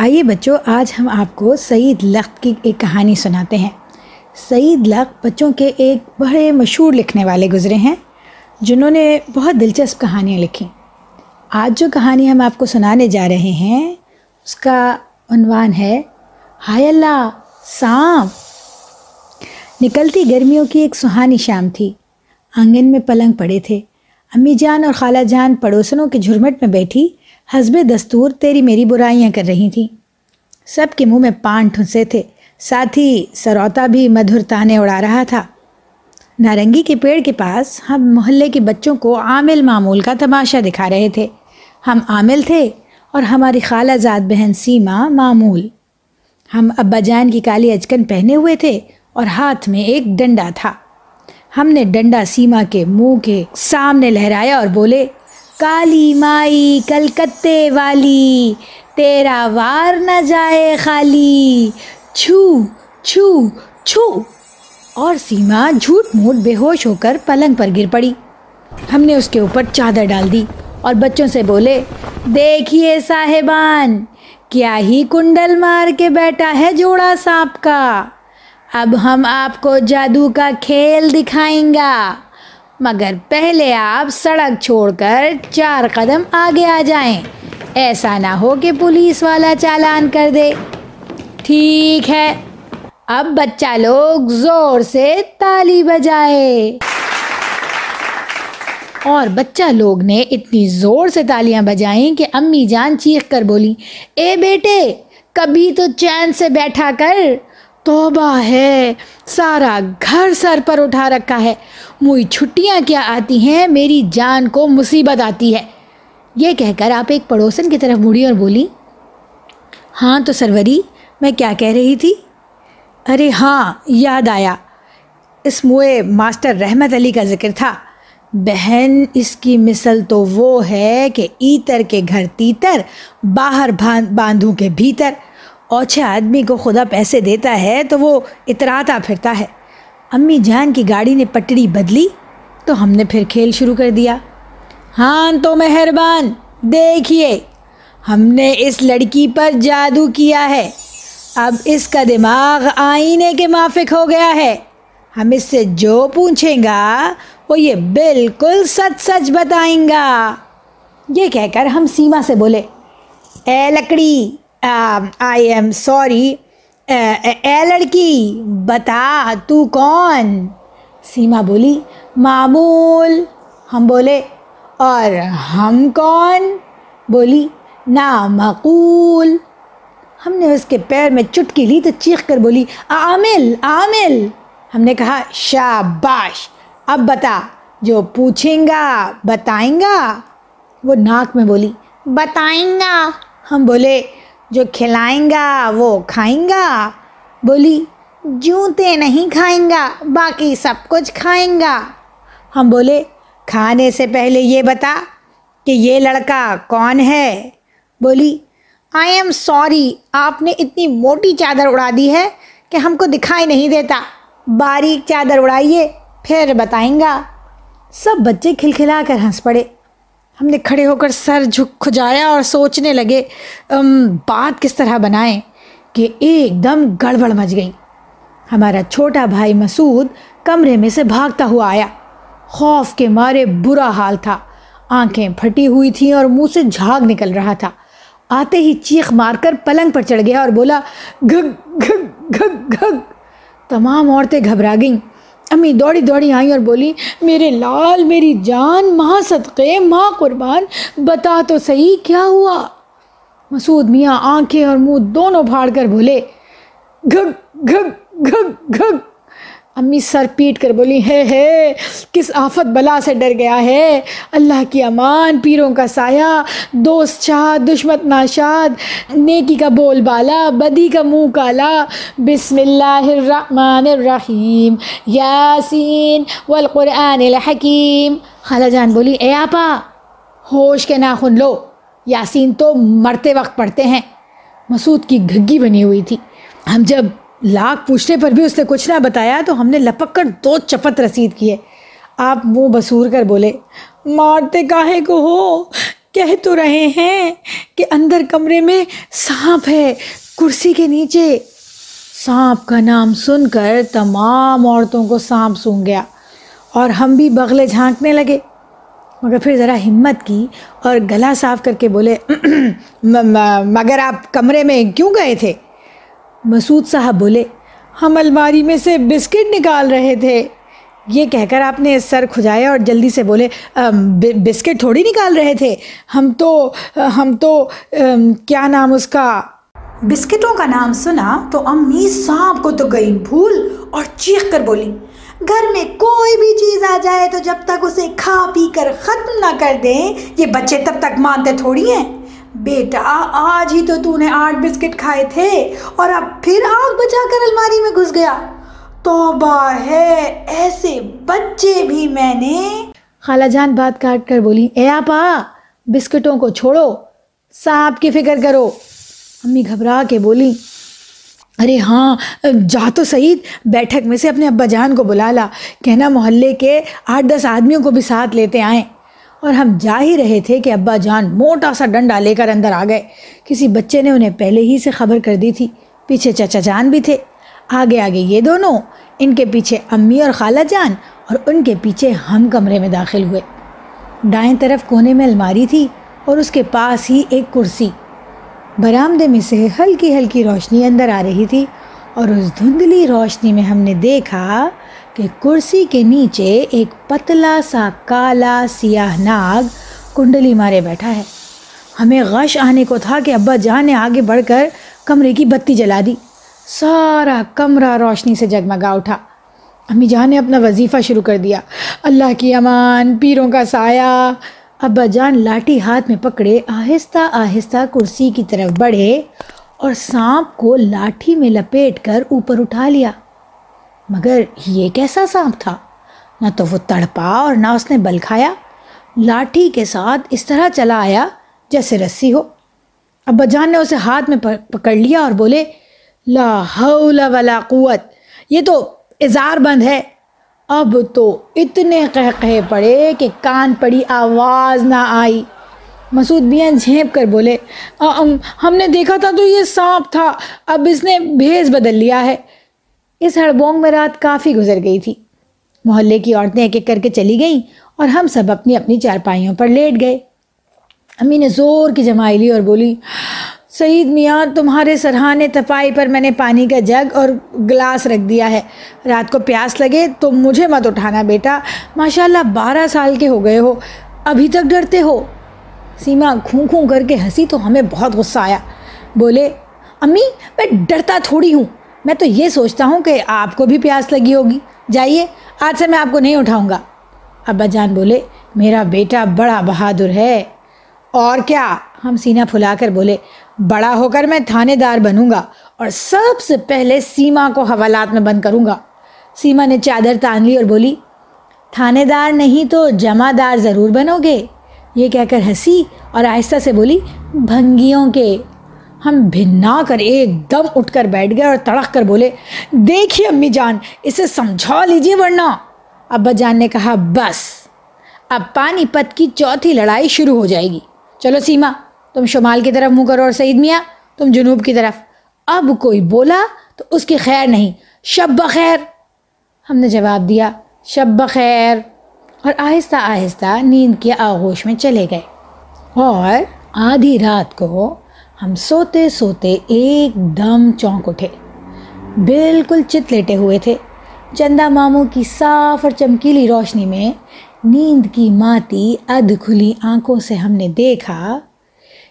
آئیے بچوں، آج ہم آپ کو سعید لخت کی ایک کہانی سناتے ہیں۔ سعید لخت بچوں کے ایک بڑے مشہور لکھنے والے گزرے ہیں، جنہوں نے بہت دلچسپ کہانیاں لکھیں آج جو کہانی ہم آپ کو سنانے جا رہے ہیں، اس کا عنوان ہے، ہائے اللہ، سانپ۔ نکلتی گرمیوں کی ایک سہانی شام تھی۔ آنگن میں پلنگ پڑے تھے۔ امی جان اور خالہ جان پڑوسنوں کے جھرمٹ میں بیٹھی۔ حسب دستور تیری میری برائیاں کر رہی تھیں۔ سب کے منہ میں پان ٹھنسے تھے۔ ساتھ ہی سروتا بھی مدھر تانے اڑا رہا تھا۔ نارنگی کے پیڑ کے پاس ہم محلے کے بچوں کو عامل معمول کا تماشا دکھا رہے تھے۔ ہم عامل تھے اور ہماری خالہ زاد بہن سیما معمول۔ ہم ابا جان کی کالی اچکن پہنے ہوئے تھے اور ہاتھ میں ایک ڈنڈا تھا۔ ہم نے ڈنڈا سیما کے منہ کے سامنے لہرایا اور بولے کالی مائی کلکتے والی، تیرا وار نہ جائے خالی۔ چھو چھو چھو۔ اور سیما جھوٹ موٹ بے ہوش ہو کر پلنگ پر گر پڑی۔ ہم نے اس کے اوپر چادر ڈال دی اور بچوں سے بولے، دیکھیے صاحبان، کیا ہی کنڈل مار کے بیٹا ہے جوڑا سانپ کا۔ اب ہم آپ کو جادو کا کھیل دکھائیں گا۔ مگر پہلے آپ سڑک چھوڑ کر چار قدم آگے آ جائیں۔ ایسا نہ ہو کہ پولیس والا چالان کر دے۔ ٹھیک ہے۔ اب بچہ لوگ زور سے تالی بجائے۔ اور بچہ لوگ نے اتنی زور سے تالیاں بجائیں کہ امی جان چیخ کر بولی، اے بیٹے، کبھی تو چین سے بیٹھا کر توبہ ہے، سارا گھر سر پر اٹھا رکھا ہے۔ موئی چھٹیاں کیا آتی ہیں، میری جان کو مصیبت آتی ہے۔ یہ کہہ کر آپ ایک پڑوسن کی طرف مڑی اور بولی ہاں تو سروری، میں کیا کہہ رہی تھی؟ ارے ہاں یاد آیا۔ اس موئے ماسٹر رحمت علی کا ذکر تھا۔ بہن، اس کی مثل تو وہ ہے کہ ایتر کے گھر تیتر، باہر باندھوں کے بھیتر۔ اوچھے آدمی کو خدا پیسے دیتا ہے تو وہ اتراتا پھرتا ہے۔ امی جان کی گاڑی نے پٹڑی بدلی تو ہم نے پھر کھیل شروع کر دیا۔ ہاں تو مہربان، دیکھیے، ہم نے اس لڑکی پر جادو کیا ہے۔ اب اس کا دماغ آئینے کے مافک ہو گیا ہے۔ ہم اس سے جو پوچھیں گا، وہ یہ بالکل سچ سچ بتائیں گا۔ یہ کہہ کر ہم سیما سے بولے، اے لکڑی آئی ایم سوری اے لڑکی، بتا، تو کون؟ سیما بولی، معمول۔ ہم بولے، اور ہم کون؟ بولی نامقول ہم نے اس کے پیر میں چٹکی لی تو چیخ کر بولی، عامل عامل۔ ہم نے کہا، شاباش، اب بتا، جو پوچھیں گا، بتائیں گا۔ وہ ناک میں بولی، بتائیں گا۔ ہم بولے جو کھلائیں گا وہ کھائیں گا بولی جوتے نہیں کھائیں گا باقی سب کچھ کھائیں گا ہم بولے، کھانے سے پہلے یہ بتا کہ یہ لڑکا کون ہے۔ بولی آئی ایم سوری آپ نے اتنی موٹی چادر اڑا دی ہے کہ ہم کو دکھائی نہیں دیتا۔ باریک چادر اڑائیے، پھر بتائیں گا سب بچے کھلکھلا کر ہنس پڑے۔ ہم نے کھڑے ہو کر سر جھک کھجایا اور سوچنے لگے بات کس طرح بنائیں کہ ایک دم گڑبڑ مچ گئی۔ ہمارا چھوٹا بھائی مسعود کمرے میں سے بھاگتا ہوا آیا۔ خوف کے مارے برا حال تھا۔ آنکھیں پھٹی ہوئی تھیں اور منہ سے جھاگ نکل رہا تھا۔ آتے ہی چیخ مار کر پلنگ پر چڑھ گیا اور بولا، گھگ گھگ گھگ گھگ۔ تمام عورتیں گھبرا گئیں۔ امی دوڑی دوڑی آئیں اور بولی، میرے لال، میری جان ماں صدقے ماں قربان، بتا تو صحیح کیا ہوا؟ مسعود میاں آنکھیں اور منہ دونوں پھاڑ کر بولے گھگ گھگ گھگ گھگ امی سر پیٹ کر بولی، ہے ہے، کس آفت بلا سے ڈر گیا ہے؟ اللہ کی امان، پیروں کا سایہ، دوست شاد دشمت ناشاد، نیکی کا بول بالا، بدی کا منہ کالا۔ بسم اللہ الرحمن الرحیم، یاسین والقرآن الحکیم۔ خالہ جان بولی، اے آپا، ہوش کے ناخن لو۔ یاسین تو مرتے وقت پڑھتے ہیں۔ مسعود کی گھگی بنی ہوئی تھی۔ ہم جب لاکھ پوچھنے پر بھی اس نے کچھ نہ بتایا تو ہم نے لپک کر دو چپت رسید کیے۔ آپ منہ بسور کر بولے، مارتے کاہے کو ہو؟ کہہ تو رہے ہیں کہ اندر کمرے میں سانپ ہے، کرسی کے نیچے۔ سانپ کا نام سن کر تمام عورتوں کو سانپ سونگ گیا اور ہم بھی بغلے جھانکنے لگے۔ مگر پھر ذرا ہمت کی اور گلا صاف کر کے بولے مگر آپ کمرے میں کیوں گئے تھے؟ مسعود صاحب بولے، ہم الماری میں سے بسکٹ نکال رہے تھے۔ یہ کہہ کر آپ نے سر کھجایا اور جلدی سے بولے بسکٹ تھوڑی نکال رہے تھے۔ ہم تو ہم تو کیا نام اس کا؟ بسکٹوں کا نام سنا تو امی سانپ کو تو گئی بھول اور چیخ کر بولی، گھر میں کوئی بھی چیز آ جائے تو جب تک اسے کھا پی کر ختم نہ کر دیں، یہ بچے تب تک مانتے تھوڑی ہیں۔ بیٹا، آج ہی تو تو نے آٹھ بسکٹ کھائے تھے اور اب پھر آگ بچا کر الماری میں گھس گیا۔ توبہ ہے، ایسے بچے بھی میں نے۔ خالہ جان بات کاٹ کر بولی، اے آپا، بسکٹوں کو چھوڑو سانپ کی فکر کرو۔ امی گھبرا کے بولی، ارے ہاں جا تو سعید، بیٹھک میں سے اپنے ابا جان کو بلا لا۔ کہنا محلے کے آٹھ دس آدمیوں کو بھی ساتھ لیتے آئیں۔ اور ہم جا ہی رہے تھے کہ ابا جان موٹا سا ڈنڈا لے کر اندر آ گئے۔ کسی بچے نے انہیں پہلے ہی سے خبر کر دی تھی۔ پیچھے چچا جان بھی تھے۔ آگے آگے یہ دونوں۔ ان کے پیچھے امی اور خالہ جان اور ان کے پیچھے ہم کمرے میں داخل ہوئے۔ دائیں طرف کونے میں الماری تھی اور اس کے پاس ہی ایک کرسی۔ برآمدے میں سے ہلکی ہلکی روشنی اندر آ رہی تھی اور اس دھندلی روشنی میں ہم نے دیکھا کہ کرسی کے نیچے ایک پتلا سا کالا سیاہ ناگ کنڈلی مارے بیٹھا ہے۔ ہمیں غش آنے کو تھا کہ ابا جان نے آگے بڑھ کر کمرے کی بتی جلا دی۔ سارا کمرہ روشنی سے جگمگا اٹھا۔ امی جان نے اپنا وظیفہ شروع کر دیا۔ اللہ کی امان، پیروں کا سایہ۔ ابا جان لاٹھی ہاتھ میں پکڑے آہستہ آہستہ کرسی کی طرف بڑھے اور سانپ کو لاٹھی میں لپیٹ کر اوپر اٹھا لیا۔ مگر یہ کیسا سانپ تھا؟ نہ تو وہ تڑپا اور نہ اس نے بل کھایا۔ لاٹھی کے ساتھ اس طرح چلا آیا جیسے رسی ہو۔ ابا جان نے اسے ہاتھ میں پکڑ لیا اور بولے، لا حول ولا قوت، یہ تو اظہار بند ہے۔ اب تو اتنے کہہ پڑے کہ کان پڑی آواز نہ آئی۔ مسعود میاں جھینپ کر بولے ہم نے دیکھا تھا تو یہ سانپ تھا، اب اس نے بھیز بدل لیا ہے۔ اس ہڑبونگ میں رات کافی گزر گئی تھی۔ محلے کی عورتیں ایک ایک کر کے چلی گئیں اور ہم سب اپنی اپنی چارپائیوں پر لیٹ گئے۔ امی نے زور کی جمائی لی اور بولی، سعید میاں، تمہارے سرحانے تفائی پر میں نے پانی کا جگ اور گلاس رکھ دیا ہے۔ رات کو پیاس لگے تو مجھے مت اٹھانا بیٹا۔ ماشاء اللہ بارہ سال کے ہو گئے ہو، ابھی تک ڈرتے ہو۔ سیما کھوں کھوں کر کے ہنسی تو ہمیں بہت غصہ آیا۔ بولے، امی، میں ڈرتا تھوڑی ہوں۔ میں تو یہ سوچتا ہوں کہ آپ کو بھی پیاس لگی ہوگی۔ جائیے، آج سے میں آپ کو نہیں اٹھاؤں گا۔ ابا جان بولے، میرا بیٹا بڑا بہادر ہے۔ اور کیا؟ ہم سینہ پھلا کر بولے، بڑا ہو کر میں تھانے دار بنوں گا اور سب سے پہلے سیما کو حوالات میں بند کروں گا۔ سیما نے چادر تان لی اور بولی، تھانے دار نہیں تو جمع دار ضرور بنو گے۔ یہ کہہ کر ہنسی اور آہستہ سے بولی، بھنگیوں کے۔ ہم بھنا کر ایک دم اٹھ کر بیٹھ گئے اور تڑک کر بولے، دیکھیے امی جان، اسے سمجھا لیجیے ورنہ۔ ابا جان نے کہا، بس، اب پانی پت کی چوتھی لڑائی شروع ہو جائے گی۔ چلو سیما، تم شمال کی طرف منہ کرو اور سعید میاں، تم جنوب کی طرف۔ اب کوئی بولا تو اس کی خیر نہیں۔ شب بخیر۔ ہم نے جواب دیا، شب بخیر۔ اور آہستہ آہستہ نیند کے آغوش میں چلے گئے۔ اور آدھی رات کو ہم سوتے سوتے ایک دم چونک اٹھے۔ بالکل چت لیٹے ہوئے تھے۔ چندہ ماموں کی صاف اور چمکیلی روشنی میں نیند کی ماتی ادھ کھلی آنکھوں سے ہم نے دیکھا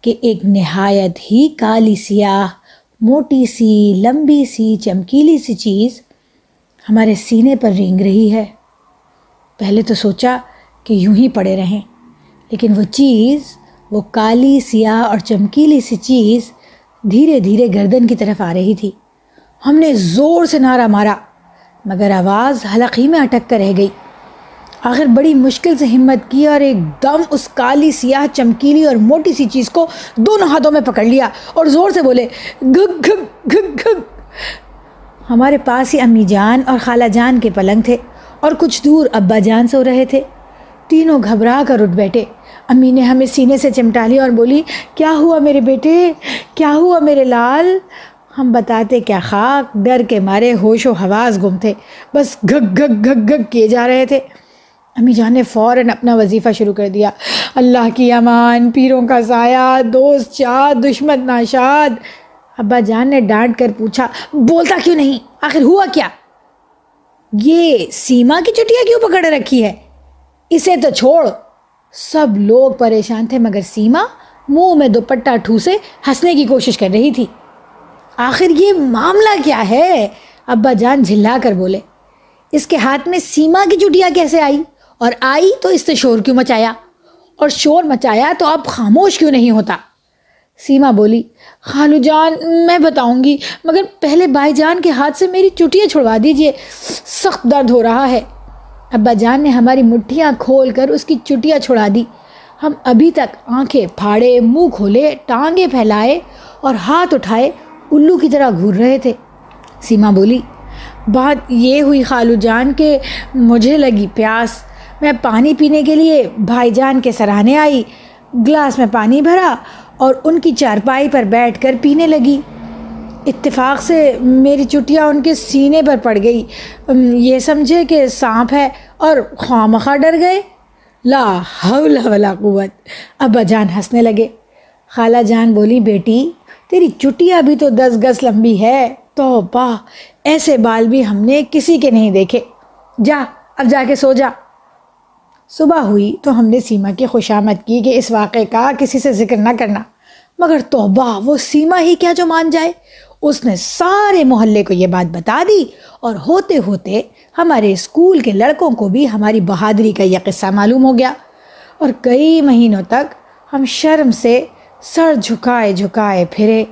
کہ ایک نہایت ہی کالی سیاہ، موٹی سی، لمبی سی، چمکیلی سی چیز ہمارے سینے پر رینگ رہی ہے۔ پہلے تو سوچا کہ یوں ہی پڑے رہیں، لیکن وہ چیز وہ کالی، سیاہ اور چمکیلی سی چیز دھیرے دھیرے گردن کی طرف آ رہی تھی۔ ہم نے زور سے نعرہ مارا، مگر آواز حلق ہی میں اٹک کر رہ گئی۔ آخر بڑی مشکل سے ہمت کی اور ایک دم اس کالی، سیاہ، چمکیلی اور موٹی سی چیز کو دونوں ہاتھوں میں پکڑ لیا اور زور سے بولے، گھگ گھگ گھگ گھگ۔ ہمارے پاس ہی امی جان اور خالہ جان کے پلنگ تھے اور کچھ دور ابا جان سو رہے تھے۔ تینوں گھبرا کر اٹھ بیٹھے۔ امی نے ہمیں سینے سے چمٹا لیا اور بولی، کیا ہوا میرے بیٹے؟ کیا ہوا میرے لال؟ ہم بتاتے، کیا خاک، ڈر کے مارے، ہوش و حواس گم تھے بس گھگ گھگ گھگ گھگ کیے جا رہے تھے۔ امی جان نے فوراً اپنا وظیفہ شروع کر دیا۔ اللہ کی امان، پیروں کا سایہ، دوست، چاد، دشمن، ناشاد۔ ابا جان نے ڈانٹ کر پوچھا، بولتا کیوں نہیں؟ آخر ہوا کیا؟ یہ سیما کی چٹیا کیوں پکڑ رکھی ہے؟ اسے تو چھوڑ۔ سب لوگ پریشان تھے مگر سیما منہ میں دوپٹہ ٹھوسے ہنسنے کی کوشش کر رہی تھی۔ آخر یہ معاملہ کیا ہے؟ ابا جان جھلا کر بولے۔ اس کے ہاتھ میں سیما کی چٹیا کیسے آئی؟ اور آئی تو اس سے شور کیوں مچایا؟ اور شور مچایا تو اب خاموش کیوں نہیں ہوتا؟ سیما بولی، خالو جان، میں بتاؤں گی، مگر پہلے بھائی جان کے ہاتھ سے میری چٹیاں چھڑوا دیجیے۔ سخت درد ہو رہا ہے۔ ابا جان نے ہماری مٹھیاں کھول کر اس کی چٹیاں چھڑا دی۔ ہم ابھی تک آنکھیں پھاڑے، منہ کھولے، ٹانگیں پھیلائے اور ہاتھ اٹھائے الو کی طرح گھور رہے تھے۔ سیما بولی، بات یہ ہوئی خالو جان کہ مجھے لگی پیاس۔ میں پانی پینے کے لیے بھائی جان کے سراہنے آئی، گلاس میں پانی بھرا اور ان کی چارپائی پر بیٹھ کر پینے لگی۔ اتفاق سے میری چٹیاں ان کے سینے پر پڑ گئی۔ یہ سمجھے کہ سانپ ہے اور خواہ مخواہ ڈر گئے۔ لا حول ولا قوت۔ ابا جان ہنسنے لگے۔ خالہ جان بولی، بیٹی، تیری چٹیاں بھی تو دس گز لمبی ہے۔ تو باہ ایسے بال بھی ہم نے کسی کے نہیں دیکھے۔ جا، اب جا کے سو جا۔ صبح ہوئی تو ہم نے سیما کی خوشامد کی کہ اس واقعے کا کسی سے ذکر نہ کرنا۔ مگر توبہ، وہ سیما ہی کیا جو مان جائے۔ اس نے سارے محلے کو یہ بات بتا دی اور ہوتے ہوتے ہمارے اسکول کے لڑکوں کو بھی ہماری بہادری کا یہ قصہ معلوم ہو گیا۔ اور کئی مہینوں تک ہم شرم سے سر جھکائے جھکائے پھرے۔